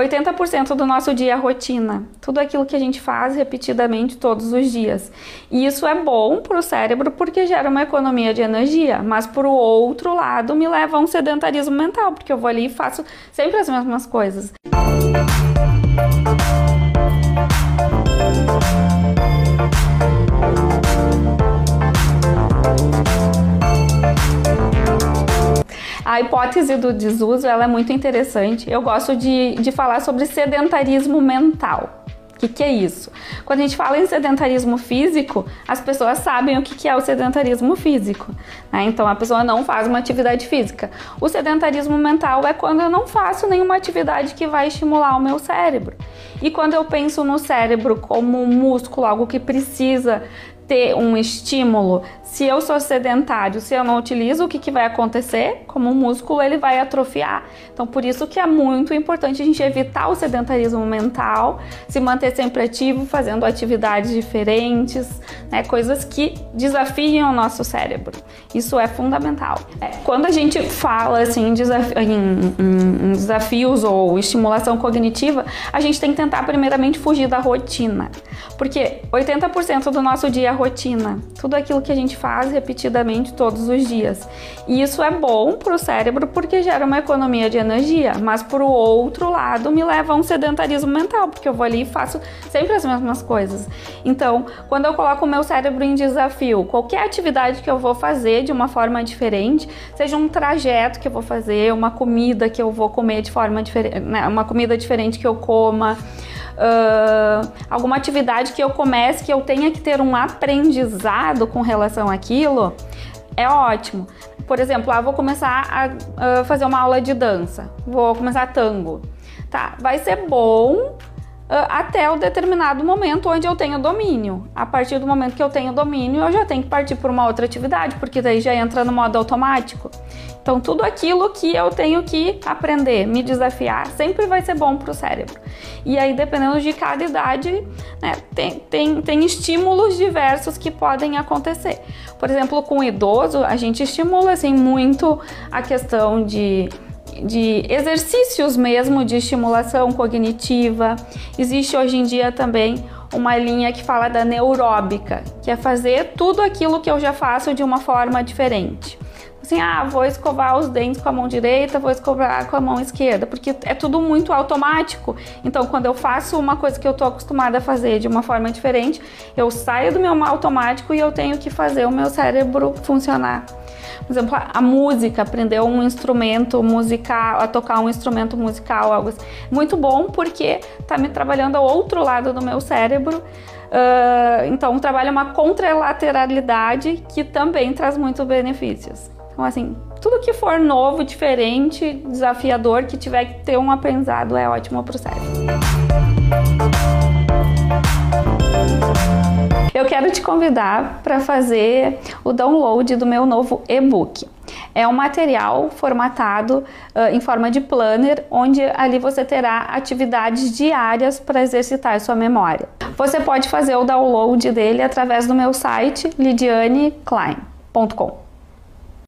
80% do nosso dia é rotina, tudo aquilo que a gente faz repetidamente todos os dias. E isso é bom para o cérebro porque gera uma economia de energia, mas por outro lado me leva a um sedentarismo mental, porque eu vou ali e faço sempre as mesmas coisas. A hipótese do desuso ela é muito interessante. Eu gosto de, de falar sobre sedentarismo mental. O que, que, é isso? Quando a gente fala em sedentarismo físico, as pessoas sabem o que, que é o sedentarismo físico. Né? Então a pessoa não faz uma atividade física. O sedentarismo mental é quando eu não faço nenhuma atividade que vai estimular o meu cérebro. E quando eu penso no cérebro como um músculo, algo que precisa ter um estímulo, se eu sou sedentário, se eu não utilizo, o que, que vai acontecer? Como o músculo, ele vai atrofiar. Então, por isso que é muito importante a gente evitar o sedentarismo mental, se manter sempre ativo, fazendo atividades diferentes, né? coisas que desafiam o nosso cérebro. Isso é fundamental. É, quando a gente fala assim, em, em, em, em desafios ou estimulação cognitiva, a gente tem que tentar primeiramente fugir da rotina. Porque 80% do nosso dia rotina. Tudo aquilo que a gente faz repetidamente todos os dias. E isso é bom para o cérebro porque gera uma economia de energia, mas por outro lado me leva a um sedentarismo mental, porque eu vou ali e faço sempre as mesmas coisas. Então, quando eu coloco o meu cérebro em desafio, qualquer atividade que eu vou fazer de uma forma diferente, seja um trajeto que eu vou fazer, uma comida que eu vou comer de forma diferente, né, uma comida diferente que eu coma, uh, alguma atividade que eu comece, que eu tenha que ter um aprendizado com relação àquilo, é ótimo. Por exemplo, ah, vou começar a, a fazer uma aula de dança, vou começar tango. Tá, vai ser bom até o determinado momento onde eu tenho domínio. A partir do momento que eu tenho domínio, eu já tenho que partir para uma outra atividade, porque daí já entra no modo automático. Então, tudo aquilo que eu tenho que aprender, me desafiar, sempre vai ser bom para o cérebro. E aí, dependendo de cada idade, né, tem, tem, tem estímulos diversos que podem acontecer. Por exemplo, com o idoso, a gente estimula assim, muito a questão de de exercícios mesmo de estimulação cognitiva. Existe hoje em dia também uma linha que fala da neuróbica, que é fazer tudo aquilo que eu já faço de uma forma diferente. Assim, ah, vou escovar os dentes com a mão direita, vou escovar com a mão esquerda, porque é tudo muito automático. Então, quando eu faço uma coisa que eu estou acostumada a fazer de uma forma diferente, eu saio do meu automático e eu tenho que fazer o meu cérebro funcionar por exemplo, a música, aprender um instrumento musical, a tocar um instrumento musical, algo assim. Muito bom porque tá me trabalhando ao outro lado do meu cérebro. Uh, então, trabalha uma contralateralidade que também traz muitos benefícios. Então, assim, tudo que for novo, diferente, desafiador, que tiver que ter um aprendizado é ótimo para o cérebro. Eu quero te convidar para fazer o download do meu novo e-book. É um material formatado uh, em forma de planner, onde ali você terá atividades diárias para exercitar sua memória. Você pode fazer o download dele através do meu site lidianeklein.com.